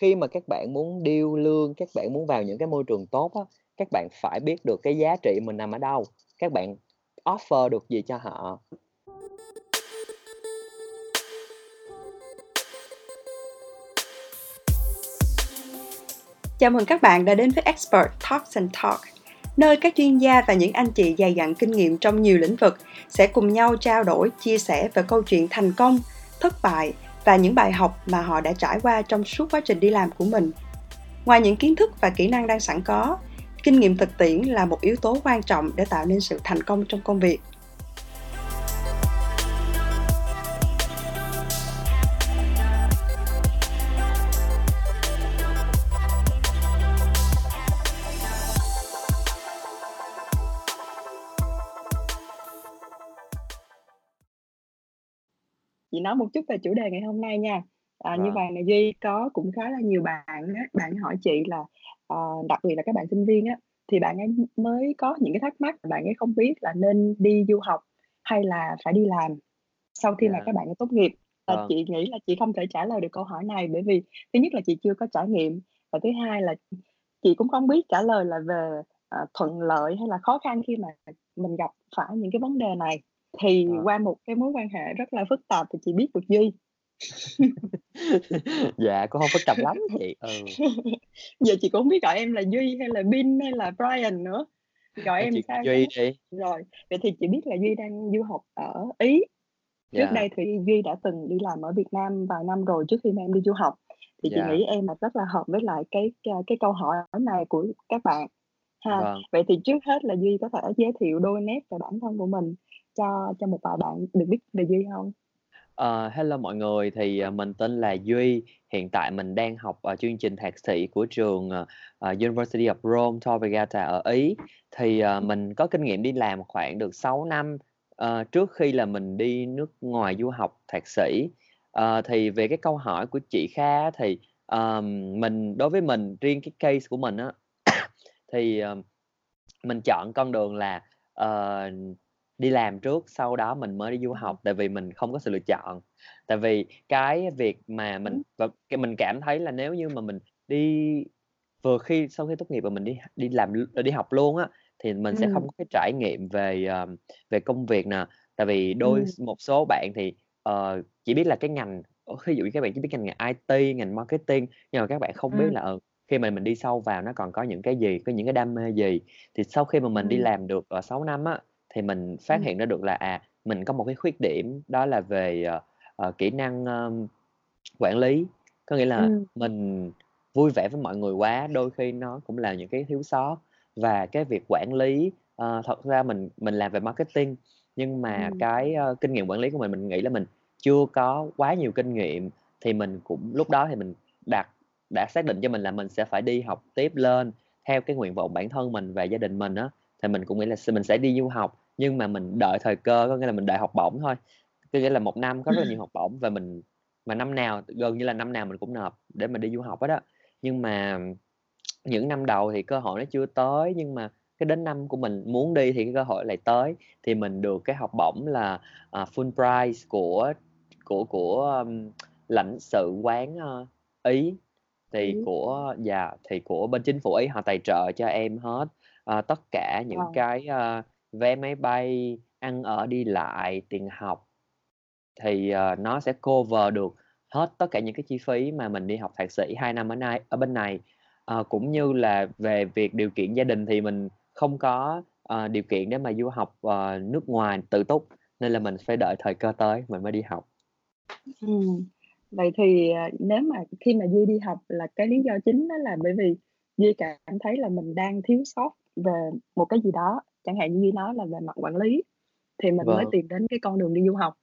khi mà các bạn muốn điêu lương, các bạn muốn vào những cái môi trường tốt á, các bạn phải biết được cái giá trị mình nằm ở đâu, các bạn offer được gì cho họ. Chào mừng các bạn đã đến với Expert Talks and Talk, nơi các chuyên gia và những anh chị dày dặn kinh nghiệm trong nhiều lĩnh vực sẽ cùng nhau trao đổi, chia sẻ về câu chuyện thành công, thất bại và những bài học mà họ đã trải qua trong suốt quá trình đi làm của mình. Ngoài những kiến thức và kỹ năng đang sẵn có, kinh nghiệm thực tiễn là một yếu tố quan trọng để tạo nên sự thành công trong công việc. Chị nói một chút về chủ đề ngày hôm nay nha à, như vâng. vậy này duy có cũng khá là nhiều bạn á, bạn hỏi chị là uh, đặc biệt là các bạn sinh viên á thì bạn ấy mới có những cái thắc mắc bạn ấy không biết là nên đi du học hay là phải đi làm sau khi yeah. mà các bạn ấy tốt nghiệp và vâng. chị nghĩ là chị không thể trả lời được câu hỏi này bởi vì thứ nhất là chị chưa có trải nghiệm và thứ hai là chị cũng không biết trả lời là về uh, thuận lợi hay là khó khăn khi mà mình gặp phải những cái vấn đề này thì Ờ. qua một cái mối quan hệ rất là phức tạp thì chị biết được Duy. Dạ, cũng không phức tạp lắm chị, ừ. Giờ chị cũng hông biết gọi em là Duy hay là Bin hay là Brian nữa, gọi em chị sao Duy đi. Rồi, vậy thì chị biết là Duy đang du học ở Ý. Trước Dạ. đây thì Duy đã từng đi làm ở Việt Nam vài năm rồi trước khi mà em đi du học, thì chị dạ. nghĩ em là rất là hợp với lại cái cái câu hỏi này của các bạn ha. Vâng. Vậy thì trước hết là Duy có thể giới thiệu đôi nét về bản thân của mình cho cho một vài bạn được biết về Duy không? Ờ, hello mọi người, thì, à, mình tên là Duy, hiện tại mình đang học, ở chương trình thạc sĩ của trường, ờ, University of Rome Tor Vergata ở Ý. Thì, ờ, mình có kinh nghiệm đi làm khoảng được 6 năm, ờ, trước khi là mình đi nước ngoài du học thạc sĩ. Ờ, thì về cái câu hỏi của chị Kha thì, ờm, mình đối với mình, riêng cái case của mình á, thì, ờm, mình chọn con đường là, ờ đi làm trước, sau đó mình mới đi du học, tại vì mình không có sự lựa chọn. Tại vì cái việc mà mình và cái mình cảm thấy là nếu như mà mình đi vừa khi sau khi tốt nghiệp và mình đi đi làm ờ, đi học luôn á, thì mình sẽ không có cái trải nghiệm về, ờ, về công việc nè. Tại vì đôi một số bạn thì, ờ, chỉ biết là cái ngành ví dụ như các bạn chỉ biết ngành IT, ngành marketing, nhưng mà các bạn không biết là, ờ, khi mà mình đi sâu vào nó còn có những cái gì, có những cái đam mê gì. Thì sau khi mà mình đi làm được, ờ, 6 năm á, thì mình phát hiện ra được là, à, mình có một cái khuyết điểm đó là về, ờ, kỹ năng, ơ, quản lý. Có nghĩa là Ừm. mình vui vẻ với mọi người quá, đôi khi nó cũng là những cái thiếu sót. Và cái việc quản lý, ờ, thật ra mình mình làm về marketing, nhưng mà Ừm. cái, ơ, kinh nghiệm quản lý của mình, mình nghĩ là mình chưa có quá nhiều kinh nghiệm, thì mình cũng lúc đó thì mình đặt đã xác định cho mình là mình sẽ phải đi học tiếp lên theo cái nguyện vọng bản thân mình và gia đình mình á thì mình cũng nghĩ là mình sẽ đi du học nhưng mà mình đợi thời cơ có nghĩa là mình đợi học bổng thôi. Có nghĩa là một năm có rất là nhiều học bổng và mình mà năm nào gần như là năm nào mình cũng nộp để mình đi du học hết đó nhưng mà những năm đầu thì cơ hội nó chưa tới nhưng mà cái đến năm của mình muốn đi thì cái cơ hội lại tới. Thì mình được cái học bổng là uh, full price của của của um, lãnh sự quán uh, ý. Thì ừ. của dạ thì của bên chính phủ ý họ tài trợ cho em hết ờ, tất cả những Ờ. cái, ơ, vé máy bay, ăn ở, đi lại, tiền học thì, ờ, nó sẽ cover được hết tất cả những cái chi phí mà mình đi học thạc sĩ 2 năm ở nay ở bên này. Ờ, cũng như là về việc điều kiện gia đình thì mình không có, ờ, điều kiện để mà du học, ờ, nước ngoài tự túc, nên là mình phải đợi thời cơ tới mình mới đi học. Ừm, vậy thì, ờ, nếu mà khi mà Duy đi học là cái lý do chính đó là bởi vì Duy cảm thấy là mình đang thiếu sót về một cái gì đó, chẳng hạn như nói là về mặt quản lý, thì mình mới Vâng. tìm đến cái con đường đi du học.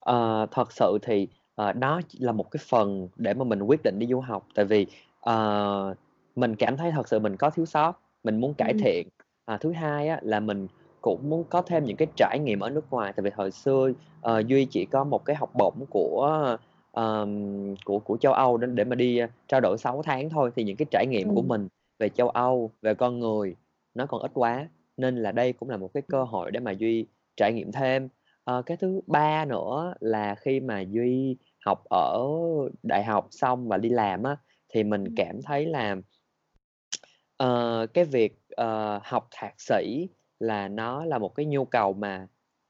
Ờ, thật sự thì, ờ, đó là một cái phần để mà mình quyết định đi du học, tại vì, ờ, mình cảm thấy thật sự mình có thiếu sót, mình muốn cải Ừm. thiện. À, thứ hai á là mình cũng muốn có thêm những cái trải nghiệm ở nước ngoài, tại vì hồi xưa, ờ, Duy chỉ có một cái học bổng của, ờm, của của châu Âu để để mà đi, a, trao đổi 6 tháng thôi, thì những cái trải nghiệm của Ừm. mình về châu Âu, về con người nó còn ít quá, nên là đây cũng là một cái cơ hội để mà Duy trải nghiệm thêm. Ờ, cái thứ ba nữa là khi mà Duy học ở đại học xong và đi làm á, thì mình cảm thấy là ờ, cái việc, ờ, học thạc sĩ là nó là một cái nhu cầu mà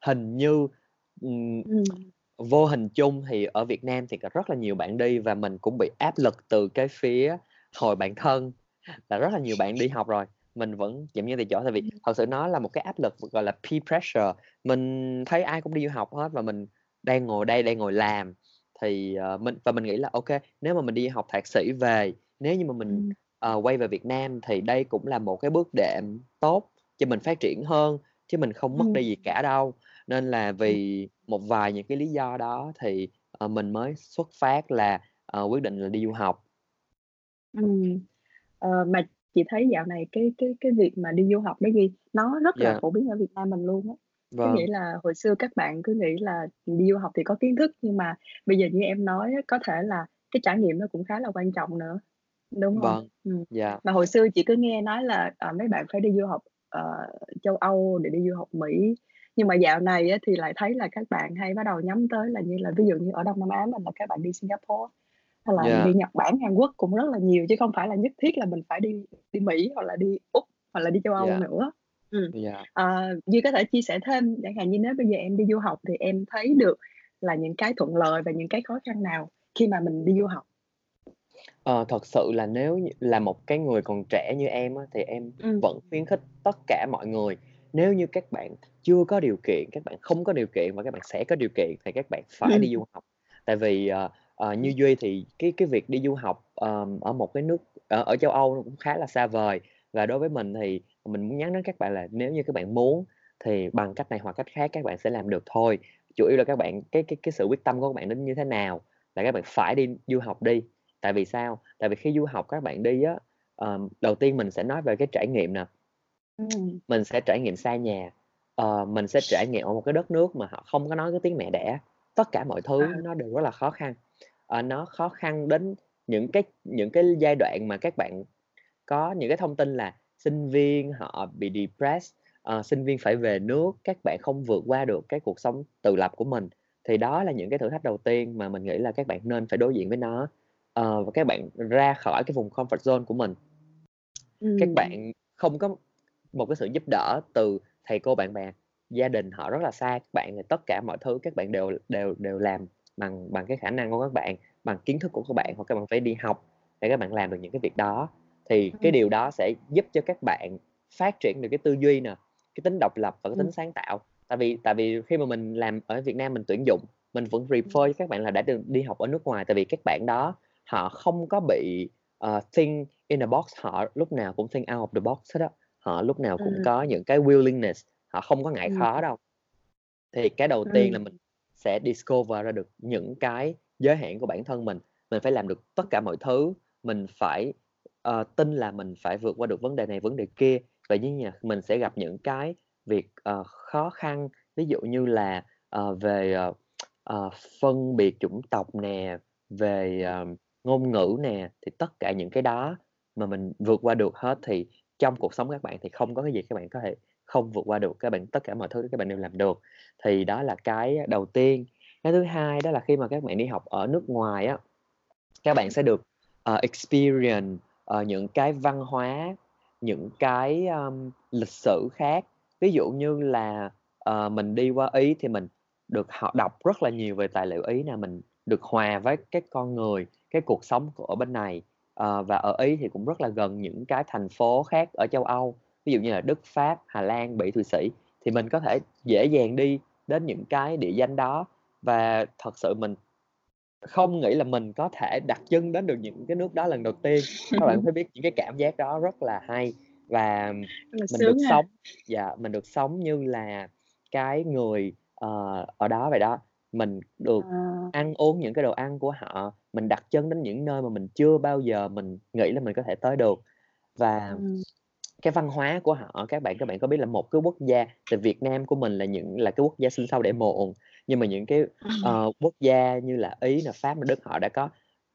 hình như, ừm, Ừm. vô hình chung thì ở Việt Nam thì có rất là nhiều bạn đi và mình cũng bị áp lực từ cái phía hồi bạn thân là rất là nhiều bạn đi học rồi, mình vẫn chậm chân tại chỗ. Tại vì thật sự nó là một cái áp lực, gọi là, peer pressure, mình thấy ai cũng đi du học hết và mình đang ngồi đây, đang ngồi làm thì, ờ, mình và mình nghĩ là kê, nếu mà mình đi học thạc sĩ về, nếu như mà mình, ờ, quay về Việt Nam thì đây cũng là một cái bước đệm tốt cho mình phát triển hơn, chứ mình không mất đi gì cả đâu. Nên là vì một vài những cái lý do đó thì, ờ, mình mới xuất phát là, ờ, quyết định là đi du học. Ờ, mà chị thấy dạo này cái cái cái việc mà đi du học đó Duy, nó rất là Yeah. phổ biến ở Việt Nam mình luôn á. Có nghĩa Vâng. là hồi xưa các bạn cứ nghĩ là, đi du học thì có kiến thức, nhưng mà bây giờ như em nói á, có thể là cái trải nghiệm nó cũng khá là quan trọng nữa, đúng hông? Vâng. Ừm. Yeah. Mà hồi xưa chị cứ nghe nói là, ờ, mấy bạn phải đi du học, ờ, châu Âu để đi du học Mỹ, nhưng mà dạo này á thì lại thấy là các bạn hay bắt đầu nhắm tới là như là ví dụ như ở Đông Nam Á mình là các bạn đi Singapore hay là Yeah. đi Nhật Bản, Hàn Quốc cũng rất là nhiều, chứ không phải là nhất thiết là mình phải đi đi Mỹ hoặc là đi Úc hoặc là đi châu Âu Yeah. nữa. Ừm. Yeah. Ờ, Duy có thể chia sẻ thêm, chẳng hạn như nếu bây giờ em đi du học thì em thấy được là những cái thuận lợi và những cái khó khăn nào khi mà mình đi du học? Ờ, thật sự là nếu là một cái người còn trẻ như em á, thì em Ừm. vẫn khuyến khích tất cả mọi người, nếu như các bạn chưa có điều kiện, các bạn không có điều kiện và các bạn sẽ có điều kiện thì các bạn phải đi du học. Tại vì, ờ, ờ, như. Duy thì cái cái việc đi du học, ờm, ở một cái nước ở ở châu Âu nó cũng khá là xa vời. Và đối với mình thì mình muốn nhắn đến các bạn là nếu như các bạn muốn thì bằng cách này hoặc cách khác các bạn sẽ làm được thôi. Chủ yếu là các bạn cái cái cái sự quyết tâm của các bạn đến như thế nào, là các bạn phải đi du học đi. Tại vì sao? Tại vì khi du học các bạn đi á, ờm, đầu tiên mình sẽ nói về cái trải nghiệm nè. Mình sẽ trải nghiệm xa nhà, ờ, mình sẽ trải nghiệm ở một cái đất nước mà họ không có nói cái tiếng mẹ đẻ. Tất cả mọi thứ À. nó đều rất là khó khăn. Ờ, nó khó khăn đến những cái những cái giai đoạn mà các bạn có những cái thông tin là sinh viên họ bị depressed, ờ, sinh viên phải về nước, các bạn không vượt qua được cái cuộc sống tự lập của mình. Thì đó là những cái thử thách đầu tiên mà mình nghĩ là các bạn nên phải đối diện với nó, ờ, và các bạn ra khỏi cái vùng comfort zone của mình. Các Ừm. bạn không có một cái sự giúp đỡ từ thầy cô, bạn bè, gia đình họ rất là xa các bạn, thì tất cả mọi thứ các bạn đều đều đều làm bằng bằng cái khả năng của các bạn, bằng kiến thức của các bạn, hoặc các bạn phải đi học để các bạn làm được những cái việc đó. Thì cái Ừm. điều đó sẽ giúp cho các bạn phát triển được cái tư duy nè, cái tính độc lập và cái Ừm. tính sáng tạo. Tại vì tại vì khi mà mình làm ở Việt Nam mình tuyển dụng, mình vẫn refer cho các bạn là đã từng đi học ở nước ngoài, tại vì các bạn đó họ không có bị, ờ, think in a box, họ lúc nào cũng think out of the box hết á. Họ lúc nào cũng Ừm. có những cái willingness, họ không có ngại Ừm. khó đâu. Thì cái đầu tiên là mình sẽ discover ra được những cái giới hạn của bản thân mình, mình phải làm được tất cả mọi thứ, mình phải, uh, tin là mình phải vượt qua được vấn đề này, vấn đề kia. Và dĩ nhiên là mình sẽ gặp những cái việc, uh, khó khăn, ví dụ như là, uh, về, uh, uh, phân biệt chủng tộc nè, về, uh, ngôn ngữ nè, thì tất cả những cái đó mà mình vượt qua được hết thì trong cuộc sống các bạn thì không có cái gì các bạn có thể không vượt qua được, các bạn tất cả mọi thứ các bạn đều làm được. Thì đó là cái đầu tiên. Cái thứ hai đó là khi mà các bạn đi học ở nước ngoài á, các bạn sẽ được, uh, experience, uh, những cái văn hóa, những cái, um, lịch sử khác. Ví dụ như là, uh, mình đi qua Ý thì mình được họ đọc rất là nhiều về tài liệu Ý nè, mình được hòa với cái con người, cái cuộc sống của ở bên này. uh, và ở Ý thì cũng rất là gần những cái thành phố khác ở châu Âu, ví dụ như là Đức, Pháp, Hà Lan, Bỉ, Thụy Sĩ, thì mình có thể dễ dàng đi đến những cái địa danh đó. Và thật sự mình không nghĩ là mình có thể đặt chân đến được những cái nước đó lần đầu tiên. Các bạn phải biết những cái cảm giác đó rất là hay và mình được ha. sống dạ, mình được sống như là cái người, ờ, ở đó vậy đó. Mình được À. ăn uống những cái đồ ăn của họ, mình đặt chân đến những nơi mà mình chưa bao giờ mình nghĩ là mình có thể tới được. Và Ừm. Cái văn hóa của họ các bạn các bạn có biết là một cái quốc gia tại Việt Nam của mình là những là cái quốc gia sinh sau đẻ muộn, nhưng mà những cái, ờ, quốc gia như là Ý nè, Pháp nè, Đức họ đã có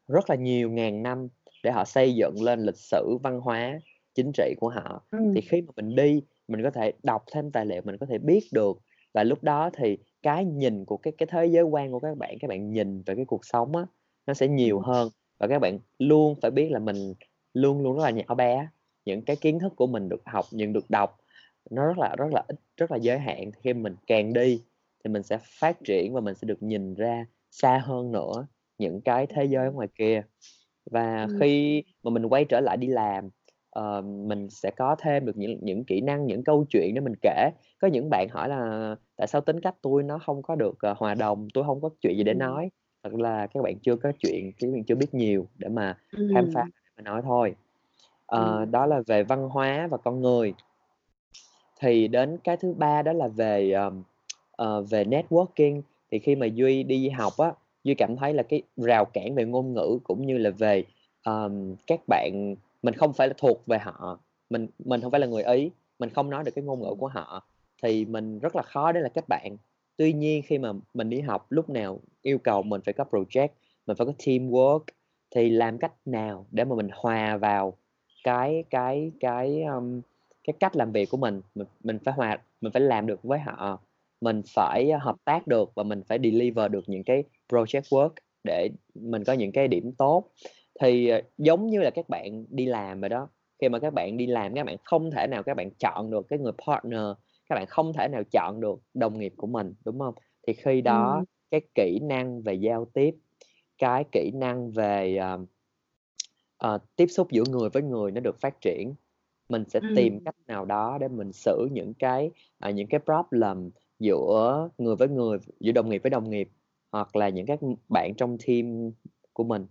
rất là nhiều ngàn năm để họ xây dựng lên lịch sử, văn hóa, chính trị của họ. Ừm. Thì khi mà mình đi, mình có thể đọc thêm tài liệu, mình có thể biết được và lúc đó thì cái nhìn của cái cái thế giới quan của các bạn, các bạn nhìn về cái cuộc sống á, nó sẽ nhiều Ừm. hơn. và các bạn luôn phải biết là mình luôn luôn rất là nhỏ bé những cái kiến thức của mình được học nhưng được đọc nó rất là rất là ít rất là giới hạn. Khi mình càng đi thì mình sẽ phát triển và mình sẽ được nhìn ra xa hơn nữa những cái thế giới ngoài kia. Và ừ. khi mà mình quay trở lại đi làm uh, mình sẽ có thêm được những những kỹ năng những câu chuyện để mình kể. Có những bạn hỏi là tại sao tính cách tôi nó không có được uh, hòa đồng? Tôi không có chuyện gì để nói. Thật là các bạn chưa có chuyện các bạn chưa biết nhiều để mà khám phá để mà nói thôi uh, ừ. đó là về văn hóa và con người. Thì đến cái thứ ba đó là về um, uh, về networking. Thì khi mà duy đi học á duy cảm thấy là cái rào cản về ngôn ngữ cũng như là về um, các bạn mình không phải là thuộc về họ mình mình không phải là người ý mình không nói được cái ngôn ngữ của họ thì mình rất là khó để là kết bạn. Tuy nhiên khi mà mình đi học lúc nào yêu cầu mình phải có project mình phải có teamwork thì làm cách nào để mà mình hòa vào cái cái cái um, cái cách làm việc của mình. Mình mình phải hòa mình phải làm được với họ. Mình phải hợp tác được và mình phải deliver được những cái project work để mình có những cái điểm tốt. Thì ờ, giống như là các bạn đi làm rồi đó khi mà các bạn đi làm các bạn không thể nào các bạn chọn được cái người partner các bạn không thể nào chọn được đồng nghiệp của mình đúng không? Thì khi đó ừ. cái kỹ năng về giao tiếp cái kỹ năng về uh, uh, tiếp xúc giữa người với người nó được phát triển. Mình sẽ ừ. tìm cách nào đó để mình xử những cái uh, những cái problem giữa người với người giữa đồng nghiệp với đồng nghiệp hoặc là những các bạn trong team của mình.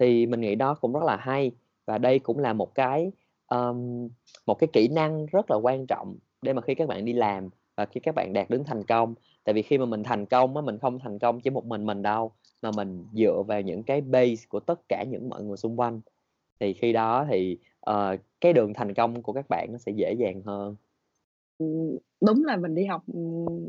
Thì mình nghĩ đó cũng rất là hay và đây cũng là một cái um, một cái kỹ năng rất là quan trọng để mà khi các bạn đi làm và khi các bạn đạt đến thành công. Tại vì khi mà mình thành công á mình không thành công chỉ một mình mình đâu mà mình dựa vào những cái base của tất cả những mọi người xung quanh thì khi đó thì uh, cái đường thành công của các bạn nó sẽ dễ dàng hơn đúng là mình đi học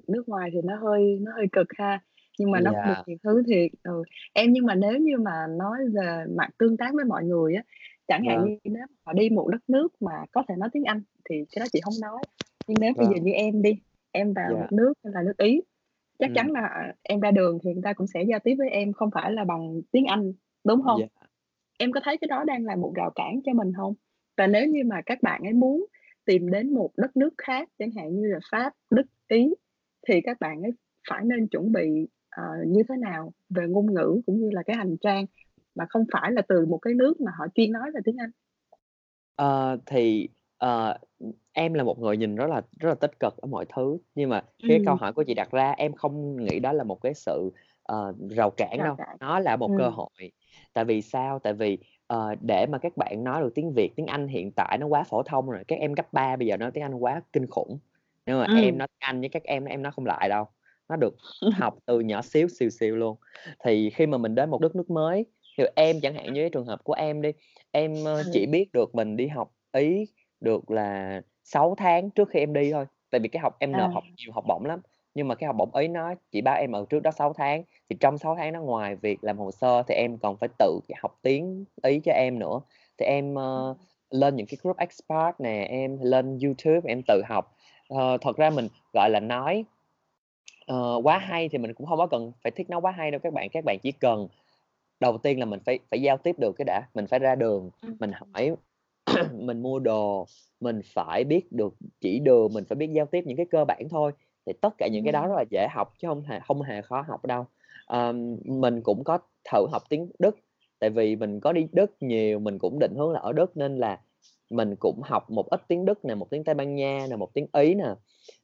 nước ngoài thì nó hơi nó hơi cực ha nhưng mà nó yeah. được nhiều thứ thiệt ừ. em nhưng mà nếu như mà nói về mặt tương tác với mọi người á chẳng hạn yeah. như nếu họ đi một đất nước mà có thể nói tiếng Anh thì cái đó chị không nói nhưng nếu bây giờ như em đi em vào yeah. một nước là nước Ý chắc ừ. chắn là em ra đường thì người ta cũng sẽ giao tiếp với em không phải là bằng tiếng Anh đúng không yeah. Em có thấy cái đó đang là một rào cản cho mình không? Và nếu như mà các bạn ấy muốn tìm đến một đất nước khác chẳng hạn như là Pháp Đức Ý thì các bạn ấy phải nên chuẩn bị uh, như thế nào về ngôn ngữ cũng như là cái hành trang mà không phải là từ một cái nước mà họ chuyên nói là tiếng Anh? Ờ, thì, ờ, em là một người nhìn rất là rất là tích cực ở mọi thứ, nhưng mà cái câu hỏi của chị đặt ra em không nghĩ đó là một cái sự, ờ, rào cản Rào đâu, cản. nó là một cơ hội. Tại vì sao? Tại vì, ờ, để mà các bạn nói được tiếng Việt, tiếng Anh hiện tại nó quá phổ thông rồi, các em cấp 3 bây giờ nói tiếng Anh quá kinh khủng, nhưng mà em nói tiếng Anh với các em em nói không lại đâu, nó được học từ nhỏ xíu, xìu xìu luôn. Thì khi mà mình đến một đất nước mới, thì em chẳng hạn như cái trường hợp của em đi, Em, ơ, chỉ biết được mình đi học Ý được là 6 tháng trước khi em đi thôi, tại vì cái học em nộp học À. nhiều học bổng lắm, nhưng mà cái học bổng Ý nó chỉ báo em ở trước đó 6 tháng, thì trong 6 tháng đó ngoài việc làm hồ sơ thì em còn phải tự học tiếng Ý cho em nữa. Thì em, ơ, lên những cái group expat nè, em lên YouTube em tự học. Ờ, thật ra mình, gọi là, nói, ờ, quá hay thì mình cũng hông có cần phải thiết nó quá hay đâu các bạn, các bạn chỉ cần đầu tiên là mình phải phải giao tiếp được cái đã mình phải ra đường mình hỏi mình mua đồ mình phải biết được chỉ đường mình phải biết giao tiếp những cái cơ bản thôi thì tất cả những cái đó rất là dễ học chứ không hề không hề khó học đâu. Um, mình cũng có thử học tiếng Đức tại vì mình có đi Đức nhiều mình cũng định hướng là ở Đức nên là mình cũng học một ít tiếng Đức nè một tiếng Tây Ban Nha nè một tiếng Ý nè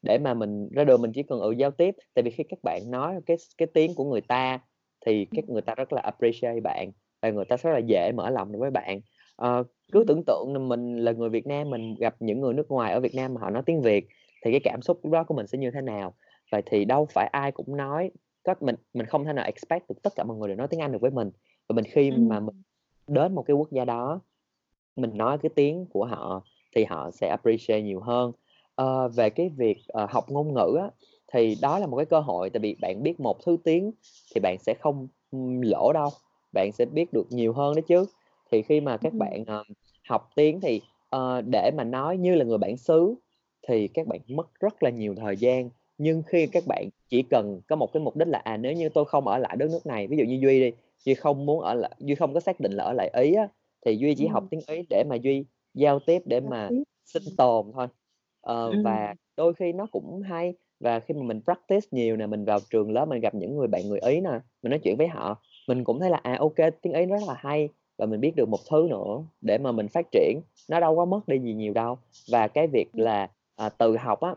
để mà mình ra đường mình chỉ cần ở giao tiếp. Tại vì khi các bạn nói cái cái tiếng của người ta thì các người ta rất là appreciate bạn và người ta rất là dễ mở lòng với bạn. Ờ, cứ tưởng tượng mình là người Việt Nam mình gặp những người nước ngoài ở Việt Nam mà họ nói tiếng Việt thì cái cảm xúc đó của mình sẽ như thế nào? Vậy thì đâu phải ai cũng nói có mình mình không thể nào expect được tất cả mọi người đều nói tiếng Anh được với mình. Và mình khi mà mình đến một cái quốc gia đó mình nói cái tiếng của họ thì họ sẽ appreciate nhiều hơn. Ờ, về cái việc uh, học ngôn ngữ á, thì đó là một cái cơ hội tại vì bạn biết một thứ tiếng thì bạn sẽ không lỗ đâu bạn sẽ biết được nhiều hơn đó chứ. Thì khi mà các bạn uh, học tiếng thì uh, để mà nói như là người bản xứ thì các bạn mất rất là nhiều thời gian nhưng khi các bạn chỉ cần có một cái mục đích là à nếu như tôi không ở lại đất nước này ví dụ như duy đi Duy không muốn ở lại Duy không có xác định là ở lại Ý á, thì Duy chỉ học Ừm. tiếng Ý để mà Duy giao tiếp để mà sinh tồn thôi. Ờ, và Ừm. đôi khi nó cũng hay, và khi mà mình practice nhiều nè, mình vào trường lớp mình gặp những người bạn người Ý nè, mình nói chuyện với họ, mình cũng thấy là, à, kê, tiếng Ý rất là hay và mình biết được một thứ nữa để mà mình phát triển, nó đâu có mất đi gì nhiều đâu. Và cái việc là, à, tự học á,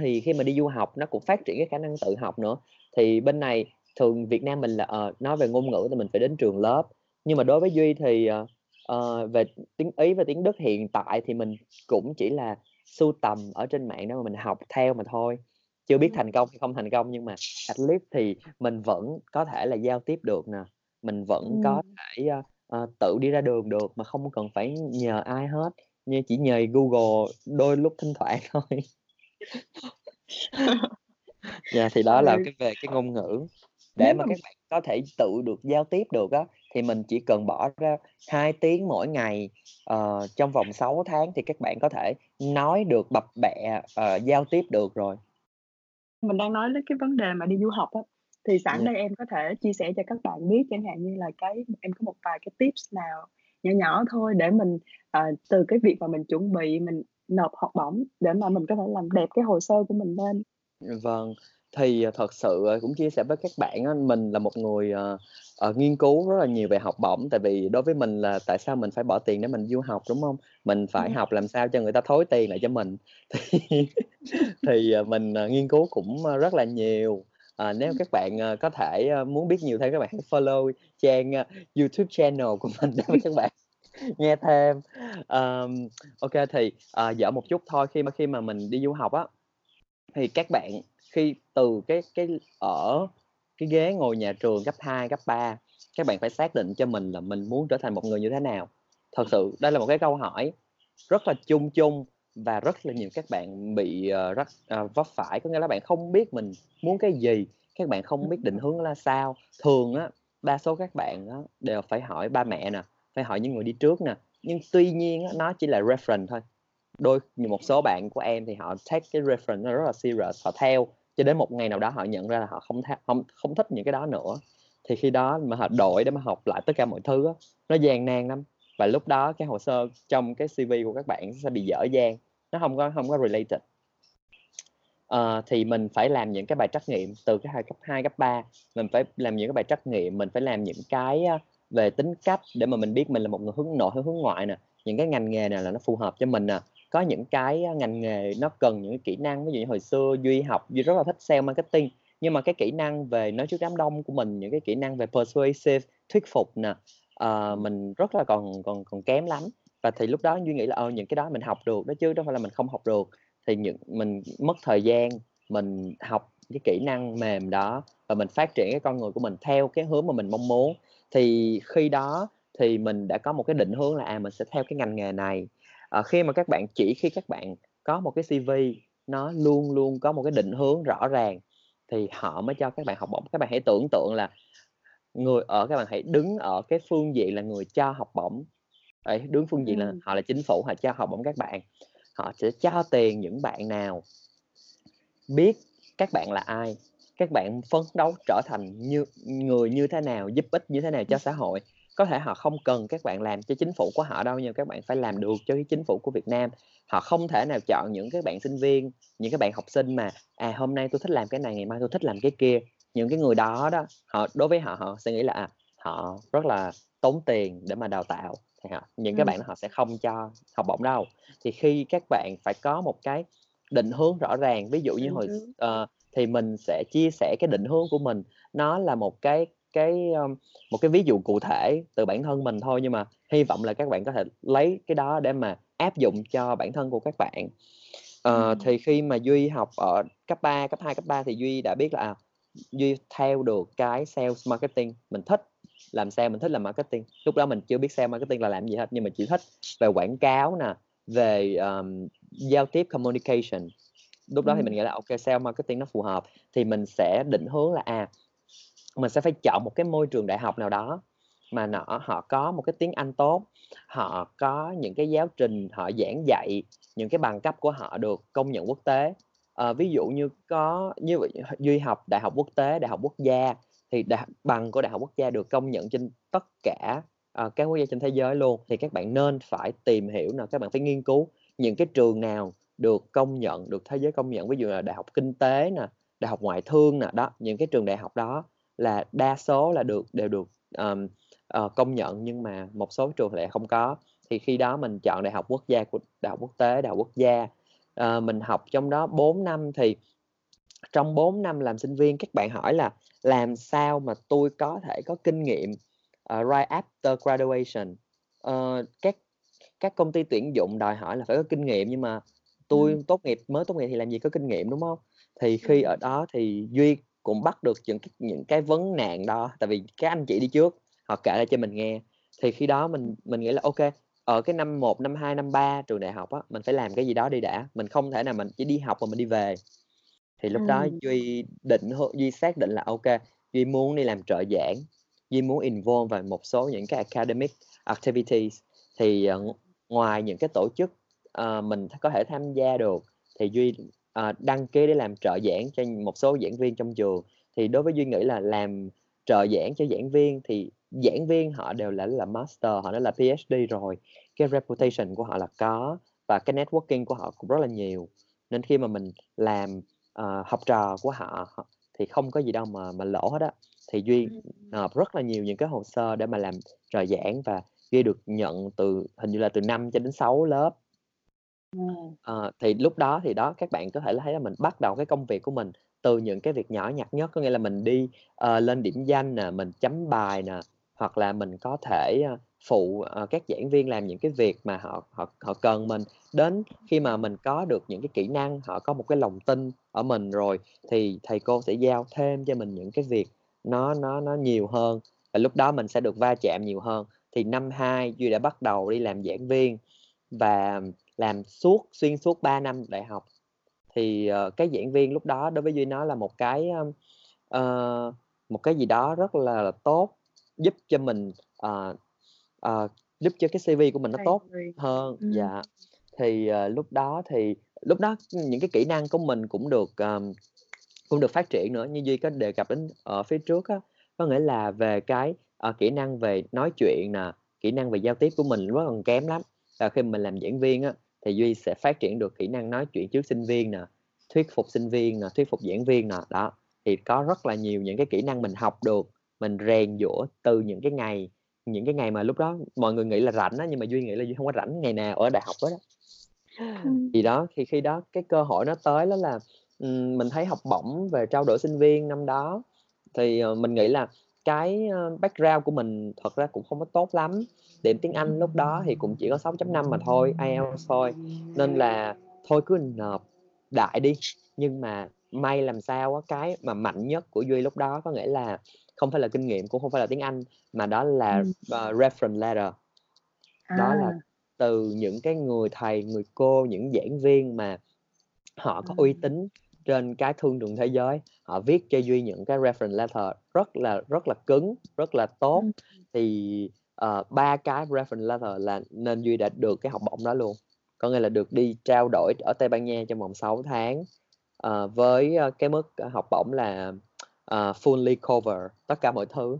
thì khi mà đi du học nó cũng phát triển cái khả năng tự học nữa. Thì bên này thường Việt Nam mình là, ờ, nói về ngôn ngữ thì mình phải đến trường lớp, nhưng mà đối với Duy thì, ờ, về tiếng Ý và tiếng Đức hiện tại thì mình cũng chỉ là sưu tầm ở trên mạng để mà mình học theo mà thôi, chưa biết thành công hay không thành công nhưng mà at least thì mình vẫn có thể là giao tiếp được nè, mình vẫn có Ừm. thể, ờ, tự đi ra đường được mà không cần phải nhờ ai hết, như chỉ nhờ Google đôi lúc thỉnh thoảng thôi. Yeah, thì đó là Ừ. cái về cái ngôn ngữ. Để mà các bạn có thể tự được giao tiếp được á, thì mình chỉ cần bỏ ra 2 tiếng mỗi ngày, ờ, trong vòng 6 tháng thì các bạn có thể nói được bập bẹ, ờ, giao tiếp được rồi. Mình đang nói đến cái vấn đề mà đi du học á, thì sẵn Yeah. đây em có thể chia sẻ cho các bạn biết chẳng hạn như là cái em có một vài cái tips nào nhỏ nhỏ thôi để mình, ờ, từ cái việc mà mình chuẩn bị mình nộp học bổng để mà mình có thể làm đẹp cái hồ sơ của mình lên. Vâng, thì, ờ, thật sự, ờ, cũng chia sẻ với các bạn á, mình là một người, ờ, ờ, nghiên cứu rất là nhiều về học bổng, tại vì đối với mình là tại sao mình phải bỏ tiền để mình du học, đúng hông? Mình phải Ừm. học làm sao cho người ta thối tiền lại cho mình. Thì thì, ờ, mình, ờ, nghiên cứu cũng, rất là nhiều, ờ, nếu các bạn, ờ, có thể, ơ, muốn biết nhiều thêm các bạn hãy follow trang, ơ, YouTube channel của mình để các bạn nghe thêm. Ô kê thì, ờ, giỡn một chút thôi, khi mà khi mà mình đi du học á, thì các bạn khi từ cái cái ở cái ghế ngồi nhà trường cấp 2, cấp 3, các bạn phải xác định cho mình là mình muốn trở thành một người như thế nào. Thật sự đây là một cái câu hỏi rất là chung chung và rất là nhiều các bạn bị, uh, rất uh, vấp phải, có nghĩa là bạn không biết mình muốn cái gì, các bạn không biết định hướng là sao. Thường á, đa số các bạn á, đều phải hỏi ba mẹ nè, phải hỏi những người đi trước nè, nhưng tuy nhiên á, nó chỉ là reference thôi. Đôi một số bạn của em thì họ take cái reference nó rất là serious, họ theo cho đến một ngày nào đó họ nhận ra là họ không tha không không thích những cái đó nữa, thì khi đó mà họ đổi để mà học lại tất cả mọi thứ á, nó gian nan lắm. Và lúc đó cái hồ sơ trong cái CV của các bạn sẽ bị dở dang, nó không có không có related. à, thì mình phải làm những cái bài trắc nghiệm từ cái hai cấp 2, cấp 3, mình phải làm những cái bài trắc nghiệm, mình phải làm những cái, ờ, về tính cách để mà mình biết mình là một người hướng nội hay hướng ngoại nè, những cái ngành nghề nào là nó phù hợp cho mình nè. Có những cái, ờ, ngành nghề nó cần những cái kỹ năng, ví dụ như hồi xưa Duy học, Duy rất là thích sale marketing, nhưng mà cái kỹ năng về nói trước đám đông của mình, những cái kỹ năng về persuasive, thuyết phục nè, ờ, mình rất là còn còn còn kém lắm. Và thì lúc đó Duy nghĩ là, ờ, những cái đó mình học được đó chứ đâu phải là mình không học được. Thì những mình mất thời gian, mình học cái kỹ năng mềm đó và mình phát triển cái con người của mình theo cái hướng mà mình mong muốn. Thì khi đó thì mình đã có một cái định hướng là, à, mình sẽ theo cái ngành nghề này. Ờ, khi mà các bạn chỉ khi các bạn có một cái CV nó luôn luôn có một cái định hướng rõ ràng thì họ mới cho các bạn học bổng. Các bạn hãy tưởng tượng là người ở các bạn hãy đứng ở cái phương diện là người cho học bổng, đấy, đứng phương diện là Ừm. họ là chính phủ, họ cho học bổng các bạn, họ sẽ cho tiền những bạn nào biết các bạn là ai, các bạn phấn đấu trở thành như người như thế nào, giúp ích như thế nào cho xã hội. Có thể họ không cần các bạn làm cho chính phủ của họ đâu, nhưng các bạn phải làm được cho cái chính phủ của Việt Nam. Họ không thể nào chọn những cái bạn sinh viên, những cái bạn học sinh mà, à, hôm nay tôi thích làm cái này, ngày mai tôi thích làm cái kia. Những cái người đó đó, họ đối với họ, họ sẽ nghĩ là, à, họ rất là tốn tiền để mà đào tạo, thì họ những cái bạn đó họ sẽ không cho học bổng đâu. Thì khi các bạn phải có một cái định hướng rõ ràng, ví dụ như hồi ờ, thì mình sẽ chia sẻ cái định hướng của mình, nó là một cái cái, ơ, một cái ví dụ cụ thể từ bản thân mình thôi, nhưng mà hy vọng là các bạn có thể lấy cái đó để mà áp dụng cho bản thân của các bạn. Ờ, Ừm. thì khi mà Duy học ở cấp 3, cấp 2, cấp 3 thì Duy đã biết là, à, Duy theo được cái sales marketing, mình thích làm sale, mình thích làm marketing. Lúc đó mình chưa biết sale marketing là làm gì hết, nhưng mà chỉ thích về quảng cáo nè, về, ờm, giao tiếp communication. Lúc đó thì mình Ừm. nghĩ là, ô kê, sale marketing nó phù hợp, thì mình sẽ định hướng là, à, mình sẽ phải chọn một cái môi trường đại học nào đó mà nọ họ có một cái tiếng Anh tốt, họ có những cái giáo trình họ giảng dạy, những cái bằng cấp của họ được công nhận quốc tế. Ờ, ví dụ như có như vậy Duy học đại học quốc tế, đại học quốc gia thì đại bằng của Đại học Quốc gia được công nhận trên tất cả, ờ, các quốc gia trên thế giới luôn, thì các bạn nên phải tìm hiểu nè, các bạn phải nghiên cứu những cái trường nào được công nhận, được thế giới công nhận, ví dụ là Đại học Kinh tế nè, Đại học Ngoại thương nè, đó, những cái trường đại học đó là đa số là được đều được, um, uh, công nhận nhưng mà một số trường lại không có. Thì khi đó mình chọn Đại học Quốc gia của Đại học Quốc tế, Đại học Quốc gia, ờ, mình học trong đó 4 năm thì trong 4 năm làm sinh viên các bạn hỏi là làm sao mà tôi có thể có kinh nghiệm, ờ, right after graduation. Ờ, các các công ty tuyển dụng đòi hỏi là phải có kinh nghiệm nhưng mà tôi tốt nghiệp mới tốt nghiệp thì làm gì có kinh nghiệm, đúng hông? Thì khi ở đó thì Duy cũng bắt được những cái những cái vấn nạn đó, tại vì các anh chị đi trước, họ kể lại cho mình nghe. Thì khi đó mình mình nghĩ là kê, ở cái năm 1, năm 2, năm 3 trường đại học á, mình phải làm cái gì đó đi đã, mình không thể nào mình chỉ đi học rồi mình đi về. Thì lúc đó. Duy định Duy xác định là kê, Duy muốn đi làm trợ giảng, Duy muốn involve vào một số những cái academic activities. Thì, ờ, ngoài những cái tổ chức, ờ, mình có thể tham gia được thì Duy, ờ, đăng ký để làm trợ giảng cho một số giảng viên trong trường. Thì đối với Duy nghĩ là làm trợ giảng cho giảng viên thì giảng viên họ đều đã là master, họ đã là PhD rồi, cái reputation của họ là có và cái networking của họ cũng rất là nhiều. Nên khi mà mình làm, ờ, học trò của họ thì không có gì đâu mà mà lỗ hết á. Thì Duy nộp rất là nhiều những cái hồ sơ để mà làm trợ giảng và Duy được nhận từ hình như là từ 5 cho đến 6 lớp. Ờ, thì lúc đó thì đó, các bạn có thể thấy là mình bắt đầu cái công việc của mình từ những cái việc nhỏ nhặt nhất, có nghĩa là mình đi, ờ, lên điểm danh nè, mình chấm bài nè, hoặc là mình có thể, ờ, phụ, ờ, các giảng viên làm những cái việc mà họ họ họ cần mình. Đến khi mà mình có được những cái kỹ năng, họ có một cái lòng tin ở mình rồi thì thầy cô sẽ giao thêm cho mình những cái việc nó nó nó nhiều hơn, và lúc đó mình sẽ được va chạm nhiều hơn. Thì năm 2 Duy đã bắt đầu đi làm giảng viên và làm suốt xuyên suốt 3 năm đại học. Thì, uh, cái giảng viên lúc đó đối với Duy nó là một cái, uh, một cái gì đó rất là tốt, giúp cho mình, ờ, ờ, giúp cho cái CV của mình nó tốt hơn. Ừm. Dạ, thì, ờ, lúc đó thì lúc đó, những cái kỹ năng của mình cũng được, ờm, cũng được phát triển nữa, như Duy có đề cập đến ở phía trước á. Có nghĩa là về cái, ờ, kỹ năng về nói chuyện nè, kỹ năng về giao tiếp của mình rất còn kém lắm. Và khi mình làm giảng viên á, thì Duy sẽ phát triển được kỹ năng nói chuyện trước sinh viên nè, thuyết phục sinh viên nè, thuyết phục giảng viên nè, đó. Thì có rất là nhiều những cái kỹ năng mình học được, mình rèn giũa từ những cái ngày những cái ngày mà lúc đó mọi người nghĩ là rảnh á, nhưng mà Duy nghĩ là Duy hông có rảnh ngày nào ở đại học hết á. Ừm. Thì đó, thì khi đó cái cơ hội nó tới đó là, mình thấy học bổng về trao đổi sinh viên năm đó, thì, ờ, mình nghĩ là cái, ơ, background của mình thật ra cũng không có tốt lắm, điểm tiếng Anh lúc đó thì cũng chỉ có 6.5 mà thôi, IELTS thôi, nên là thôi cứ nộp đại đi. Nhưng mà may làm sao á, cái mà mạnh nhất của Duy lúc đó có nghĩa là không phải là kinh nghiệm, cũng không phải là tiếng Anh, mà đó là, ờ, reference letter. Đó là À. từ những cái người thầy, người cô, những giảng viên mà họ có uy tín trên cái thương trường thế giới, họ viết cho Duy những cái reference letter rất là rất là cứng, rất là tốt. Thì, ờ, 3 cái reference letter là nên Duy đã được cái học bổng đó luôn. Có nghĩa là được đi trao đổi ở Tây Ban Nha trong vòng 6 tháng, ờ, với, cái mức, học bổng là, ờ, fully cover tất cả mọi thứ.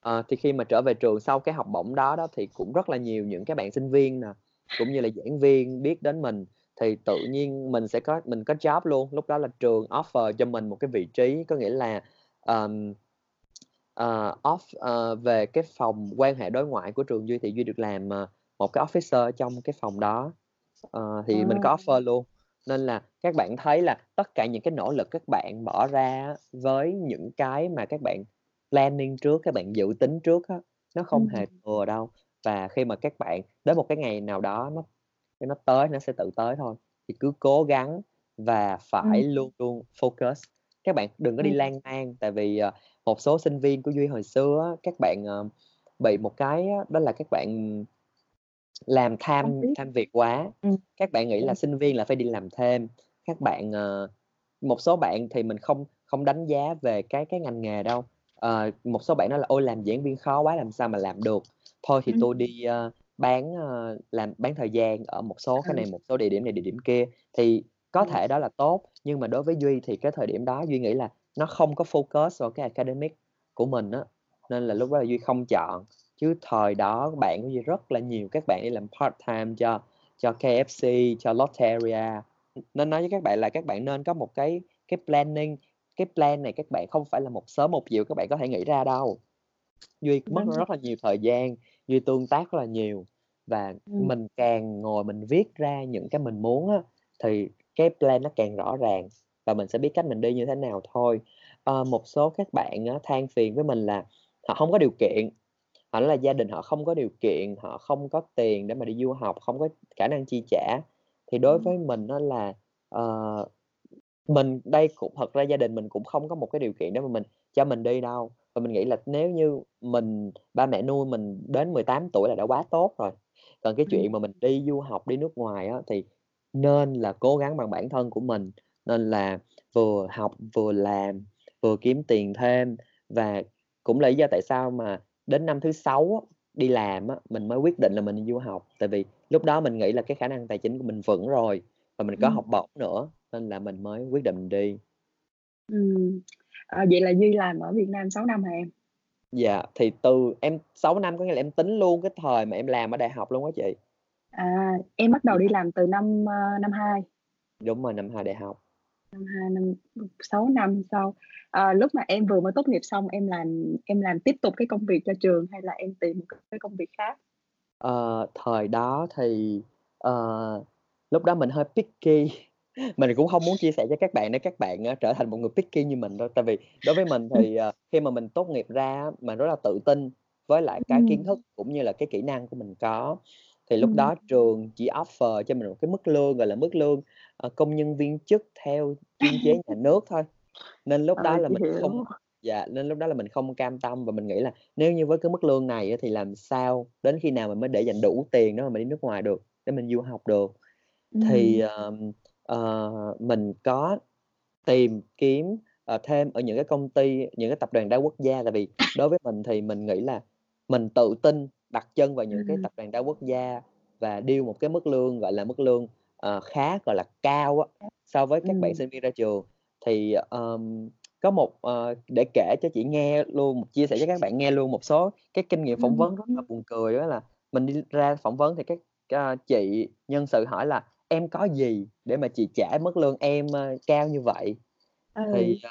Ờ, thì khi mà trở về trường sau cái học bổng đó đó, thì cũng rất là nhiều những cái bạn sinh viên nè, cũng như là giảng viên biết đến mình, thì tự nhiên mình sẽ có mình có job luôn. Lúc đó là trường offer cho mình một cái vị trí, có nghĩa là, ờm, ờ, off ờ, về cái phòng quan hệ đối ngoại của trường Duy thì Duy được làm, ờ, một cái officer trong cái phòng đó. Ờ, thì mình có À. offer luôn, nên là các bạn thấy là tất cả những cái nỗ lực các bạn bỏ ra với những cái mà các bạn planning trước, các bạn dự tính trước á, nó không hề Ừm. thừa đâu. Và khi mà các bạn đến một cái ngày nào đó nó nó tới, nó sẽ tự tới thôi. Thì cứ cố gắng và phải Ừm. luôn luôn focus. Các bạn đừng có đi Ừm. lan man, tại vì, ờ, một số sinh viên của Duy hồi xưa các bạn, ờ, bị một cái đó là các bạn làm tham tham việc quá. Ừm. Các bạn nghĩ là sinh viên là phải đi làm thêm. Các bạn, ờ một số bạn thì mình không không đánh giá về cái cái ngành nghề đâu. Ờ, một số bạn nói là "Ôi, làm giảng viên khó quá, làm sao mà làm được. Thôi thì Ừm. tôi đi, ơ, bán, ơ, làm bán thời gian ở một số cái Ừ. này, một số địa điểm này, địa điểm kia." Thì có thể đó là tốt, nhưng mà đối với Duy thì cái thời điểm đó Duy nghĩ là nó không có focus vào cái academic. của mình á, nên là lúc đó là Duy không chọn. Chứ thời đó bạn của Duy rất là nhiều các bạn đi làm part-time cho cho KFC, cho Lotteria. Nên nói với các bạn là các bạn nên có một cái cái planning, cái plan này các bạn không phải là một sớm một chiều các bạn có thể nghĩ ra đâu. Duy mất rất là nhiều thời gian, Duy tương tác rất là nhiều và Ừm. mình càng ngồi mình viết ra những cái mình muốn á, thì cái plan nó càng rõ ràng và mình sẽ biết cách mình đi như thế nào thôi. Ờ, một số các bạn á, than phiền với mình là họ hông có điều kiện, nói là gia đình họ không có điều kiện, họ không có tiền để mà đi du học, không có khả năng chi trả. Thì đối với mình á là, ờ, mình đây cũng thật ra gia đình mình cũng không có một cái điều kiện để mà mình cho mình đi đâu. Và mình nghĩ là nếu như mình ba mẹ nuôi mình đến 18 tuổi là đã quá tốt rồi. Còn cái chuyện mà mình đi du học, đi nước ngoài á, thì nên là cố gắng bằng bản thân của mình, nên là vừa học, vừa làm, vừa kiếm tiền thêm. Và cũng là lý do tại sao mà đến năm thứ 6 á, đi làm á, mình mới quyết định là mình đi du học. Tại vì lúc đó mình nghĩ là cái khả năng tài chính của mình vững rồi và mình có Ừm. học bổng nữa, nên là mình mới quyết định đi. Ừm. À, vậy là Duy làm ở Việt Nam 6 năm hả em? Dạ, thì từ em 6 năm có nghĩa là em tính luôn cái thời mà em làm ở đại học luôn á chị. À, em bắt đầu đi làm từ năm, ơ, năm 2. Đúng rồi, năm 2 đại học. Năm 2 năm 6 năm sau. Ờ, lúc mà em vừa mới tốt nghiệp xong em làm em làm tiếp tục cái công việc cho trường hay là em tìm một cái công việc khác? Ờ, thời đó thì, ờ, lúc đó mình hơi picky, mình cũng hông muốn chia sẻ cho các bạn để các bạn á trở thành một người picky như mình đâu. Tại vì đối với mình thì, ờ, khi mà mình tốt nghiệp ra mình rất là tự tin với lại cái kiến thức cũng như là cái kỹ năng của mình có. Thì lúc đó trường chỉ offer cho mình một cái mức lương, gọi là, mức lương, ờ, công nhân viên chức theo chuyên chế nhà nước thôi. Nên lúc Ờ, đó là mình không dạ, nên lúc đó là mình không cam tâm và mình nghĩ là nếu như với cái mức lương này thì làm sao đến khi nào mình mới để dành đủ tiền để mà mình đi nước ngoài được, để mình du học được. Thì, ờm, ờ, mình có tìm kiếm, ờ, thêm ở những cái công ty, những cái tập đoàn đa quốc gia. Tại vì đối với mình thì mình nghĩ là mình tự tin đặt chân vào những cái tập đoàn đa quốc gia và deal một cái mức lương, gọi là, mức lương, ờ, khá, gọi là, cao á, so với các bạn Ừm. sinh viên ra trường. Thì, ờm, có một ờ, để kể cho chị nghe luôn, chia sẻ cho các bạn nghe luôn một số cái kinh nghiệm phỏng vấn rất là buồn cười á là mình đi ra phỏng vấn thì các, ơ, chị nhân sự hỏi là "Em có gì để mà chị trả mức lương em, ơ, cao như vậy?" Thì, Ừ. ờ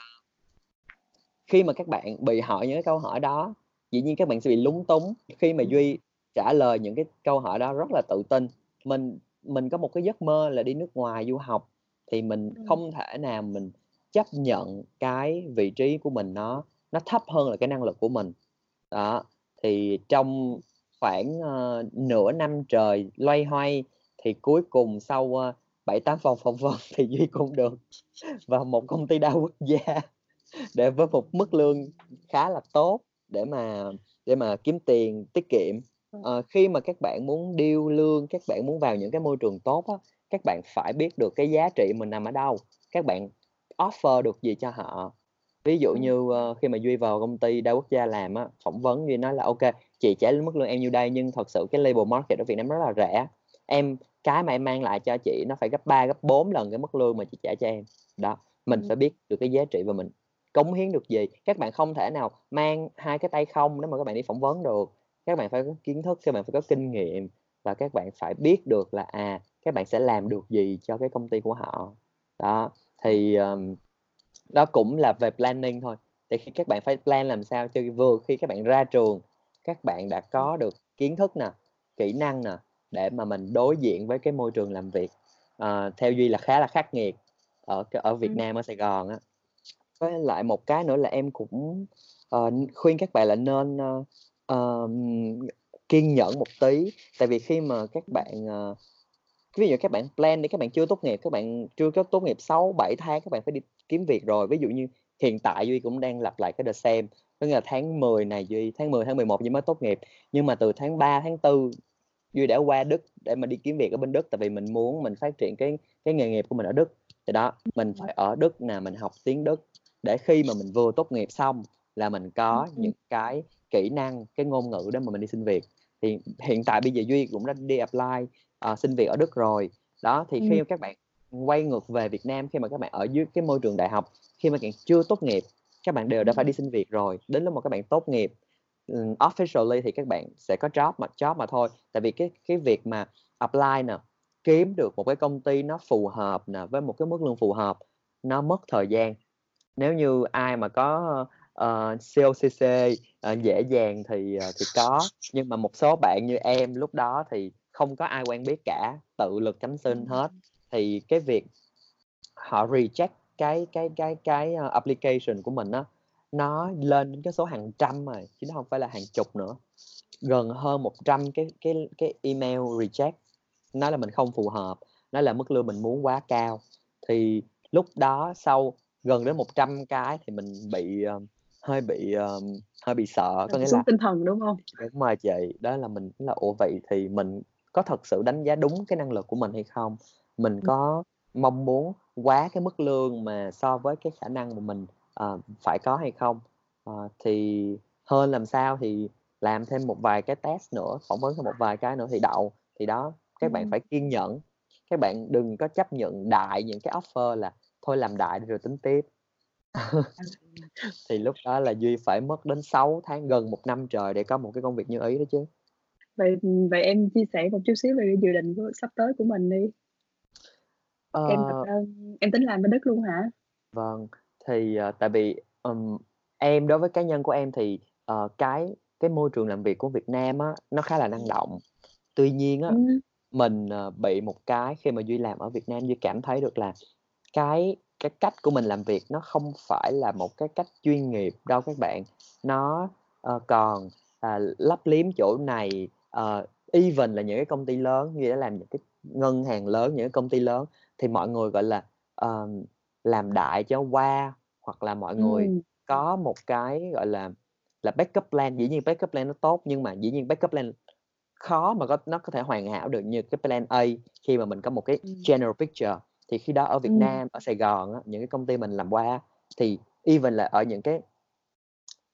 khi mà các bạn bị hỏi những cái câu hỏi đó, dĩ nhiên các bạn sẽ bị lúng túng. Khi mà. Duy trả lời những cái câu hỏi đó rất là tự tin, mình mình có một cái giấc mơ là đi nước ngoài du học, thì mình Ừm. không thể nào mình chấp nhận cái vị trí của mình nó nó thấp hơn là cái năng lực của mình. Đó, thì trong khoảng, ơ, nửa năm trời loay hoay thì cuối cùng sau, ơ, 7-8 vòng phỏng vấn thì Duy cũng được vào một công ty đa quốc gia để với một mức lương khá là tốt để mà để mà kiếm tiền tiết kiệm. Ừm. Ờ, khi mà các bạn muốn deal lương, các bạn muốn vào những cái môi trường tốt á, các bạn phải biết được cái giá trị mình nằm ở đâu, các bạn offer được gì cho họ. Ví dụ Ừm. như, ơ, khi mà Duy vào công ty đa quốc gia làm á, phỏng vấn Duy nói là "Ô kê, chị trả mức lương em nhiêu đây nhưng thật sự cái labor market ở Việt Nam rất là rẻ. Em cái mà em mang lại cho chị nó phải gấp 3, gấp 4 lần cái mức lương mà chị trả cho em." Đó, mình Ừm. phải biết được cái giá trị và mình cống hiến được gì. Các bạn không thể nào mang hai cái tay không nếu mà các bạn đi phỏng vấn được. Các bạn phải có kiến thức, các bạn phải có kinh nghiệm và các bạn phải biết được là, à, các bạn sẽ làm được gì cho cái công ty của họ. Đó, thì, ờm, đó cũng là về planning thôi. Thì khi các bạn phải plan làm sao cho vừa khi các bạn ra trường, các bạn đã có được kiến thức nè, kỹ năng nè, để mà mình đối diện với cái môi trường làm việc, ờ, theo Duy là khá là khắc nghiệt ở ở Việt. Nam, ở Sài Gòn á. Với lại một cái nữa là em cũng, ờ, khuyên các bạn là nên, ơ, ờm, kiên nhẫn một tí. Tại vì khi mà các bạn, ờ ví dụ các bạn plan đi, các bạn chưa tốt nghiệp, các bạn chưa có tốt nghiệp 6-7 tháng các bạn phải đi kiếm việc rồi. Ví dụ như hiện tại Duy cũng đang lặp lại cái the same, có nghĩa là tháng 10 này Duy tháng 10, tháng 11 Duy mới tốt nghiệp, nhưng mà từ tháng 3, tháng 4 Duy đã qua Đức để mà đi kiếm việc ở bên Đức, tại vì mình muốn mình phát triển cái cái nghề nghiệp của mình ở Đức. Thì đó, mình phải ở Đức nè, mình học tiếng Đức để khi mà mình vừa tốt nghiệp xong là mình có những cái kỹ năng, cái ngôn ngữ để mà mình đi xin việc. Thì hiện tại bây giờ Duy cũng đã đi apply, ờ, xin việc ở Đức rồi. Đó, thì Ừm. khi các bạn quay ngược về Việt Nam, khi mà các bạn ở dưới cái môi trường đại học, khi mà bạn chưa tốt nghiệp các bạn đều đã phải đi xin việc rồi đến lúc mà các bạn tốt nghiệp officially thì các bạn sẽ có job mà job mà thôi tại vì cái cái việc mà apply nè kiếm được một cái công ty nó phù hợp nè với một cái mức lương phù hợp nó mất thời gian nếu như ai mà có uh, COCC uh, dễ dàng thì uh, thì có. Nhưng mà một số bạn như em lúc đó thì không có ai quen biết cả tự lực cánh sinh hết. Thì cái việc họ reject cái cái cái cái application của mình á nó lên đến cái số hàng trăm rồi chứ nó không phải là hàng chục nữa. Gần hơn 100 cái cái cái email reject. Nói là mình không phù hợp nói là mức lương mình muốn quá cao. Thì lúc đó sau gần đến 100 cái thì mình bị hơi bị uh, hơi bị sợ có nghĩa là tinh thần đúng không? Đúng rồi chị đó là mình là ủa vậy thì mình có thật sự đánh giá đúng cái năng lực của mình hay không? Mình có mong muốn quá cái mức lương mà so với cái khả năng mà mình uh, phải có hay không? Uh, thì hơn làm sao thì làm thêm một vài cái test nữa phỏng vấn thêm một vài cái nữa thì đậu. Thì đó các bạn phải kiên nhẫn. Các bạn đừng có chấp nhận đại những cái offer là thôi làm đại rồi tính tiếp thì lúc đó là duy phải mất đến 6 tháng gần một năm trời để có một cái công việc như ý đó chứ. Vậy vậy em chia sẻ một chút xíu về dự định của sắp tới của mình đi. Ờ... em em tính làm bên đất luôn hả? Vâng thì uh, tại vì um, em đối với cá nhân của em thì uh, cái cái môi trường làm việc của Việt Nam á nó khá là năng động. Tuy nhiên á ừ. mình uh, bị một cái khi mà duy làm ở Việt Nam duy cảm thấy được là cái cái cách của mình làm việc nó không phải là một cái cách chuyên nghiệp đâu các bạn. Nó uh, còn uh, lấp liếm chỗ này uh, even là những cái công ty lớn như đã làm những cái ngân hàng lớn những cái công ty lớn thì mọi người gọi là uh, làm đại cho qua hoặc là mọi người ừ. có một cái gọi là là backup plan. Dĩ nhiên backup plan nó tốt nhưng mà dĩ nhiên backup plan khó mà có nó có thể hoàn hảo được như cái plan A khi mà mình có một cái general picture thì khi đó ở Việt ừ. Nam ở Sài Gòn á, những cái công ty mình làm qua thì even là ở những cái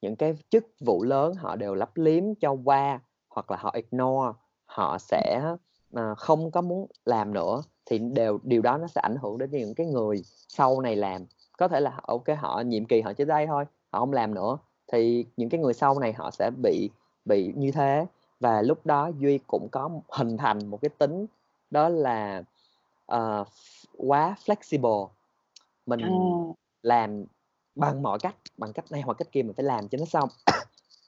những cái chức vụ lớn họ đều lấp liếm cho qua hoặc là họ ignore họ sẽ uh, không có muốn làm nữa thì đều điều đó nó sẽ ảnh hưởng đến những cái người sau này làm có thể là ok họ nhiệm kỳ họ chỉ đây thôi họ không làm nữa thì những cái người sau này họ sẽ bị bị như thế và lúc đó duy cũng có hình thành một cái tính đó là uh, quá flexible mình à. làm bằng mọi cách bằng cách này hoặc cách kia mình phải làm cho nó xong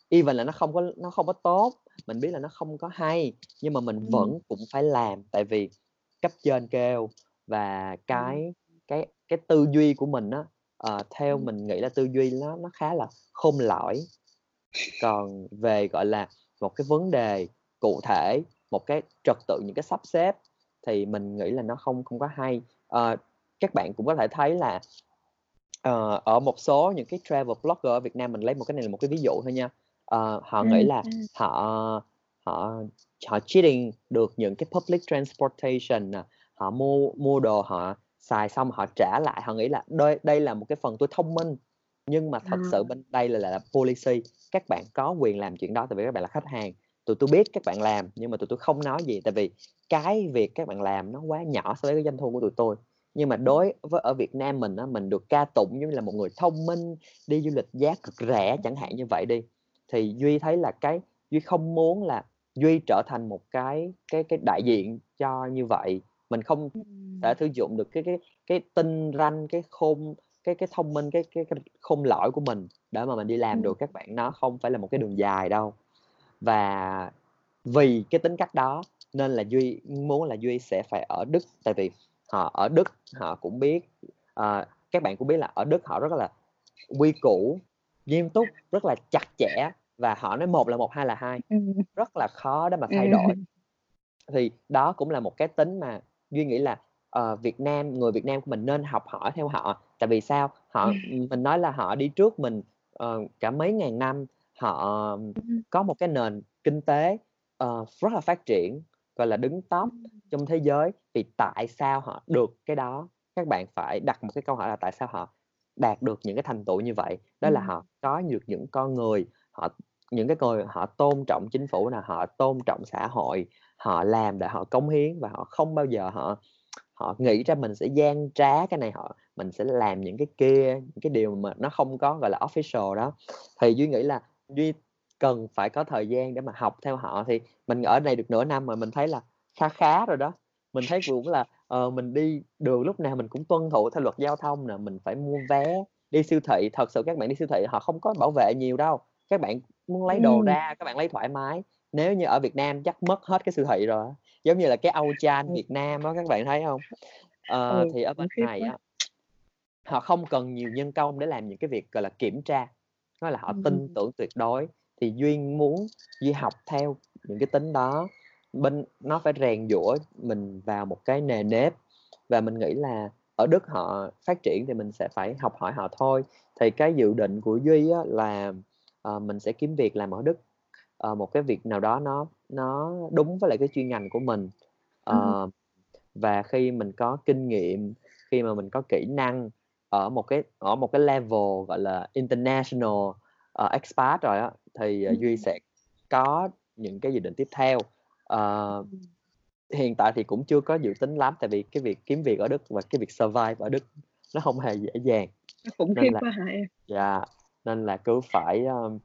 even là nó không có nó không có tốt mình biết là nó không có hay nhưng mà mình ừ. vẫn cũng phải làm tại vì cấp trên kêu và cái ừ. cái cái tư duy của mình á uh, theo ừ. mình nghĩ là tư duy nó nó khá là khôn lỏi còn về gọi là một cái vấn đề cụ thể một cái trật tự những cái sắp xếp thì mình nghĩ là nó không không có hay. Uh, các bạn cũng có thể thấy là uh, ở một số những cái travel blogger ở Việt Nam mình lấy một cái này là một cái ví dụ thôi nha. Uh, họ ừ, nghĩ là ừ. họ họ họ cheating được những cái public transportation họ mua mua đồ họ xài xong họ trả lại. Họ nghĩ là đây đây là một cái phần tôi thông minh nhưng mà thật à. sự bên đây là, là policy. Các bạn có quyền làm chuyện đó tại vì các bạn là khách hàng tụi tôi biết các bạn làm nhưng mà tụi tôi không nói gì tại vì cái việc các bạn làm nó quá nhỏ so với cái doanh thu của tụi tôi. Nhưng mà đối với ở Việt Nam mình á mình được ca tụng giống như là một người thông minh đi du lịch giá cực rẻ chẳng hạn như vậy đi thì duy thấy là cái duy không muốn là duy trở thành một cái cái cái đại diện cho như vậy. Mình không thể sử dụng được cái cái cái tinh ranh cái khôn cái cái thông minh cái cái, cái khôn lỗi của mình để mà mình đi làm được. Các bạn nó không phải là một cái đường dài đâu và vì cái tính cách đó nên là duy muốn là duy sẽ phải ở đức. Tại vì họ ở đức họ cũng biết uh, các bạn cũng biết là ở đức họ rất là quy củ nghiêm túc rất là chặt chẽ. Và họ nói một là một hai là hai. Rất là khó để mà thay đổi. Thì đó cũng là một cái tính mà duy nghĩ là uh, Việt Nam người Việt Nam của mình nên học hỏi theo họ. Tại vì sao? Họ mình nói là họ đi trước mình uh, cả mấy ngàn năm họ có một cái nền kinh tế uh, rất là phát triển gọi là đứng top trong thế giới. Thì tại sao họ được cái đó? Các bạn phải đặt một cái câu hỏi là tại sao họ đạt được những cái thành tựu như vậy? Đó là họ có được những con người họ những cái người họ tôn trọng chính phủ là họ tôn trọng xã hội họ làm để họ cống hiến và họ không bao giờ họ họ nghĩ ra mình sẽ gian trá cái này họ mình sẽ làm những cái kia những cái điều mà nó không có gọi là official đó. Thì duy nghĩ là duy cần phải có thời gian để mà học theo họ thì mình ở đây được nửa năm mà mình thấy là khá khá rồi đó. Mình thấy cũng là uh, mình đi đường lúc nào mình cũng tuân thủ theo luật giao thông nè mình phải mua vé đi siêu thị. Thật sự các bạn đi siêu thị họ không có bảo vệ nhiều đâu. Các bạn muốn lấy đồ ra các bạn lấy thoải mái. Nếu như ở Việt Nam chắc mất hết cái siêu thị rồi giống như là cái Âu Chan Việt Nam đó các bạn thấy không? Uh, ừ, thì ở bên này á họ không cần nhiều nhân công để làm những cái việc gọi là kiểm tra nói là họ tin tưởng tuyệt đối thì duyên muốn duy học theo những cái tính đó. Bên nó phải rèn giũa mình vào một cái nề nếp và mình nghĩ là ở Đức họ phát triển thì mình sẽ phải học hỏi họ thôi. Thì cái dự định của Duy á, là uh, mình sẽ kiếm việc làm ở Đức. Uh, một cái việc nào đó nó nó đúng với lại cái chuyên ngành của mình. Uh, ừ. và khi mình có kinh nghiệm khi mà mình có kỹ năng ở một cái ở một cái level gọi là international uh, expat rồi á thì uh, Duy sẽ có những cái dự định tiếp theo. Uh, hiện tại thì cũng chưa có dự tính lắm tại vì cái việc kiếm việc ở Đức và cái việc survive ở Đức nó không hề dễ dàng. Quá hả em? dạ nên là cứ phải um,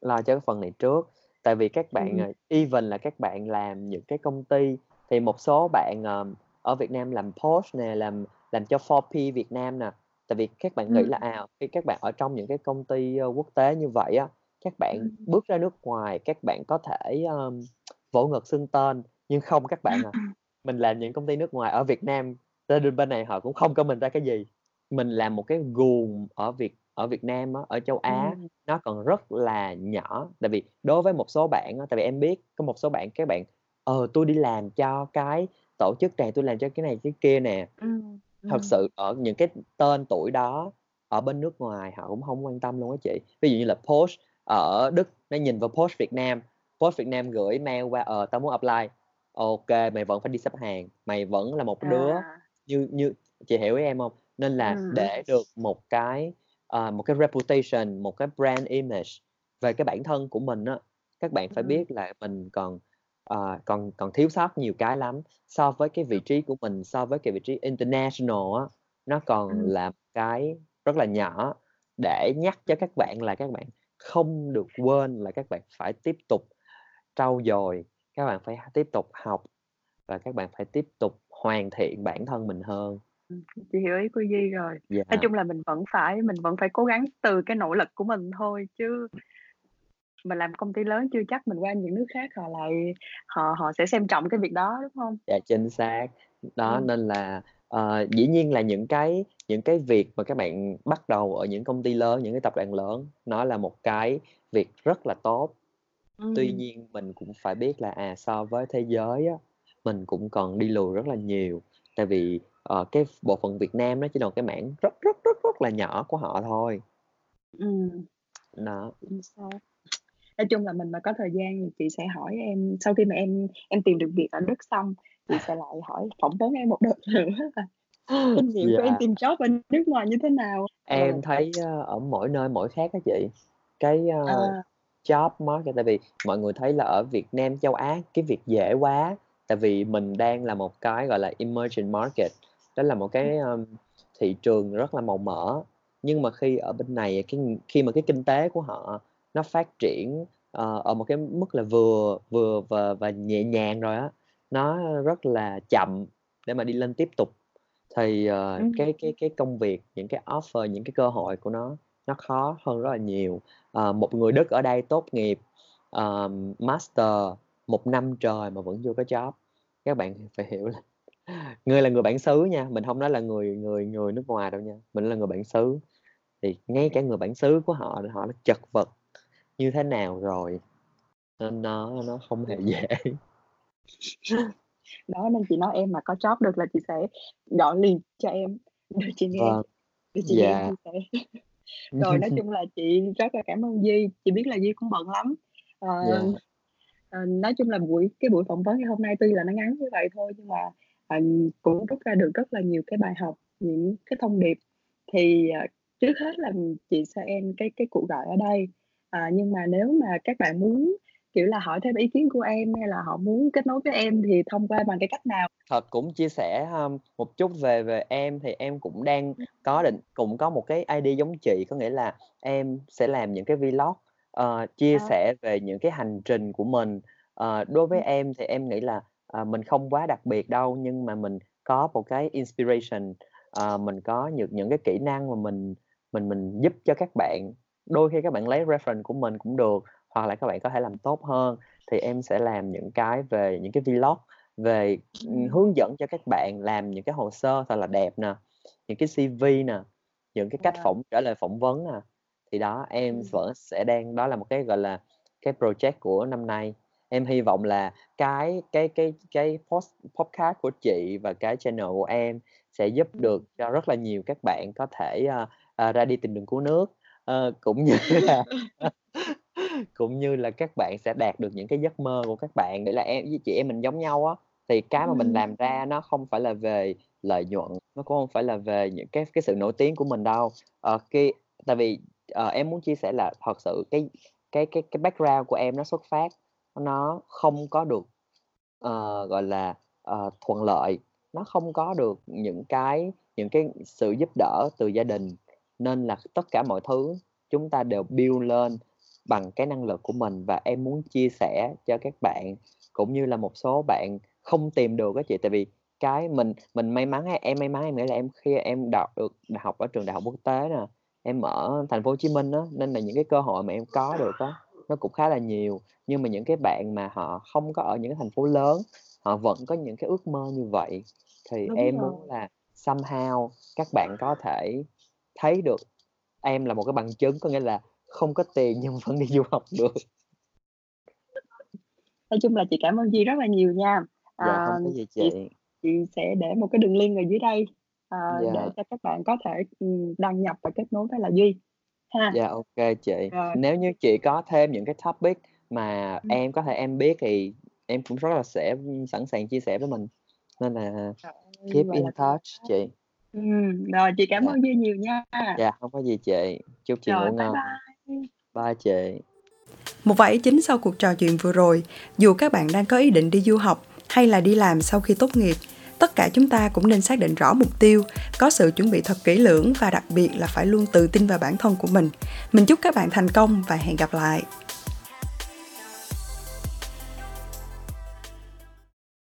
lo cho cái phần này trước. Tại vì các bạn ừ. even là các bạn làm những cái công ty thì một số bạn um, ở Việt Nam làm post nè làm làm cho 4P Việt Nam nè tại vì các bạn nghĩ là à khi các bạn ở trong những cái công ty uh, quốc tế như vậy á các bạn ừ. bước ra nước ngoài các bạn có thể um, vỗ ngực xưng tên nhưng không các bạn à mình làm những công ty nước ngoài ở Việt Nam gia đình bên này họ cũng không có mình ra cái gì mình làm một cái guồng ở Việt ở Việt Nam á, ở châu Á ừ. nó còn rất là nhỏ tại vì đối với một số bạn á, tại vì em biết có một số bạn các bạn ờ tôi đi làm cho cái tổ chức này tôi làm cho cái này cái kia nè ừ. Thật sự ở những cái tên tuổi đó ở bên nước ngoài họ cũng không quan tâm luôn á chị ví dụ như là post ở Đức nó nhìn vào post Việt Nam post Việt Nam gửi mail qua ờ tao muốn apply ok mày vẫn phải đi xếp hàng mày vẫn là một đứa à. như như chị hiểu ý em không nên là ừ. để được một cái uh, một cái reputation một cái brand image về cái bản thân của mình á các bạn phải ừ. biết là mình còn uh, còn còn thiếu sót nhiều cái lắm so với cái vị trí của mình so với cái vị trí international á nó còn ừ. là cái rất là nhỏ để nhắc cho các bạn là các bạn không được quên là các bạn phải tiếp tục trau dồi các bạn phải tiếp tục học và các bạn phải tiếp tục hoàn thiện bản thân mình hơn chị hiểu ý của Duy rồi. Dạ. Nói chung là mình vẫn phải mình vẫn phải cố gắng từ cái nỗ lực của mình thôi chứ mình làm công ty lớn chưa chắc mình qua những nước khác họ lại họ họ sẽ xem trọng cái việc đó đúng không? Dạ chính xác. Đó ừ. nên là uh, dĩ nhiên là những cái những cái việc mà các bạn bắt đầu ở những công ty lớn, những cái tập đoàn lớn nó là một cái việc rất là tốt. Ừ. Tuy nhiên mình cũng phải biết là à so với thế giới á mình cũng còn đi lùi rất là nhiều. Tại vì ờ, cái bộ phận Việt Nam nó chỉ là cái mảng rất rất rất rất là nhỏ của họ thôi. Ừm. Đó. Xác. Nói chung là mình mà có thời gian thì chị sẽ hỏi em sau khi mà em em tìm được việc ở Đức xong, chị sẽ lại hỏi phỏng vấn em một đợt nữa là kinh nghiệm của em Dạ. tìm job ở nước ngoài như thế nào? Ờ. Em thấy, ơ, ở mỗi nơi mỗi khác á chị. Cái, ơ, À. job market tại vì mọi người thấy là ở Việt Nam, châu Á cái việc dễ quá, tại vì mình đang là một cái, gọi là, emerging market. Đó là một cái, ờm, thị trường rất là màu mỡ, nhưng mà khi ở bên này cái khi mà cái kinh tế của họ nó phát triển, ờ, ở một cái mức là vừa vừa và và nhẹ nhàng rồi á, nó rất là chậm để mà đi lên tiếp tục. Thì, ờ, Ừm. cái cái cái công việc, những cái offer, những cái cơ hội của nó nó khó hơn rất là nhiều. Ờ, một người Đức ở đây tốt nghiệp, ờm, master 1 năm trời mà vẫn chưa có job. Các bạn phải hiểu là Ngươi là người bản xứ nha, mình hông nói là người người người nước ngoài đâu nha, mình là người bản xứ. Thì ngay cả người bản xứ của họ họ đã chật vật như thế nào rồi, nên nó nó không hề dễ. Đó, nên chị nói em mà có job được là chị sẽ gọi liền cho em để chị nghe, Vâng. để chị nghe em Dạ. chia sẻ. Rồi nói chung là chị rất là cảm ơn Duy, chị biết là Duy cũng bận lắm. Ờ, Dạ. ờ, nói chung là buổi cái buổi phỏng vấn ngày hôm nay tuy là nó ngắn như vậy thôi nhưng mà, ờ, cũng rút ra được rất là nhiều cái bài học, những cái thông điệp. Thì, ờ, trước hết là chị sẽ end cái cái cuộc gọi ở đây, à, nhưng mà nếu mà các bạn muốn kiểu là, hỏi thêm ý kiến của em hay là họ muốn kết nối với em thì thông qua bằng cái cách nào? Thật cũng chia sẻ, ha, một chút về về em thì em cũng đang có định cũng có một cái idea giống chị, có nghĩa là em sẽ làm những cái vlog, ờ, chia À. sẻ về những cái hành trình của mình. Ờ, đối với em thì em nghĩ là, à, mình không quá đặc biệt đâu, nhưng mà mình có một cái inspiration, ờ, mình có những những cái kỹ năng mà mình mình mình giúp cho các bạn. Đôi khi các bạn lấy reference của mình cũng được, hoặc là các bạn có thể làm tốt hơn, thì em sẽ làm những cái về những cái vlog về, hướng dẫn cho các bạn làm những cái hồ sơ thật là đẹp nè, những cái CV nè, những cái cách phỏng trả lời phỏng vấn nè. Thì đó, em vẫn sẽ đang đó là một cái, gọi là, cái project của năm nay. Em hy vọng là cái cái cái cái post podcast của chị và cái channel của em sẽ giúp được cho rất là nhiều các bạn có thể, a, à, ra đi tìm đường cứu nước, ờ, cũng như là cũng như là các bạn sẽ đạt được những cái giấc mơ của các bạn. Nghĩa là em với chị em mình giống nhau á, thì cái mà mình làm ra nó không phải là về lợi nhuận, nó cũng hông phải là về những cái cái sự nổi tiếng của mình đâu. Ờ, cái tại vì, ờ, em muốn chia sẻ là thật sự cái cái cái cái background của em nó xuất phát nó không có được, ờ, gọi là, ờ, thuận lợi, nó không có được những cái những cái sự giúp đỡ từ gia đình, nên là tất cả mọi thứ chúng ta đều build lên bằng cái năng lực của mình. Và em muốn chia sẻ cho các bạn, cũng như là một số bạn không tìm được á chị, tại vì cái mình mình may mắn á, em may mắn em nghĩ là em khi em đọc được đại học ở trường đại học quốc tế nè, em ở thành phố Hồ Chí Minh á, nên là những cái cơ hội mà em có được á, nó cũng khá là nhiều. Nhưng mà những cái bạn mà họ không có ở những cái thành phố lớn, họ vẫn có những cái ước mơ như vậy, thì Đúng em muốn rồi. là somehow các bạn có thể thấy được em là một cái bằng chứng, có nghĩa là không có tiền nhưng vẫn đi du học được. Nói chung là chị cảm ơn Duy rất là nhiều nha. Dạ, À, hông có gì chị chị. chị sẽ để một cái đường link ở dưới đây, để Dạ. cho các bạn có thể, ừm, đăng nhập và kết nối với lại Duy ha. Dạ, kê chị. Rồi. Nếu như chị có thêm những cái topic mà Ừm. em có thể em biết thì em cũng rất là sẽ, sẵn sàng chia sẻ với mình, nên là Trời ơi, keep in là touch chị. Ừm, rồi chị cảm Dạ. ơn Duy nhiều nha. Dạ, hông có gì chị. Chúc chị Rồi, ngủ bye ngon. bye. Bye chị. Một vài ý chính sau cuộc trò chuyện vừa rồi, dù các bạn đang có ý định đi du học hay là đi làm sau khi tốt nghiệp, tất cả chúng ta cũng nên xác định rõ mục tiêu, có sự chuẩn bị thật kỹ lưỡng và đặc biệt là phải luôn tự tin vào bản thân của mình. Mình chúc các bạn thành công và hẹn gặp lại.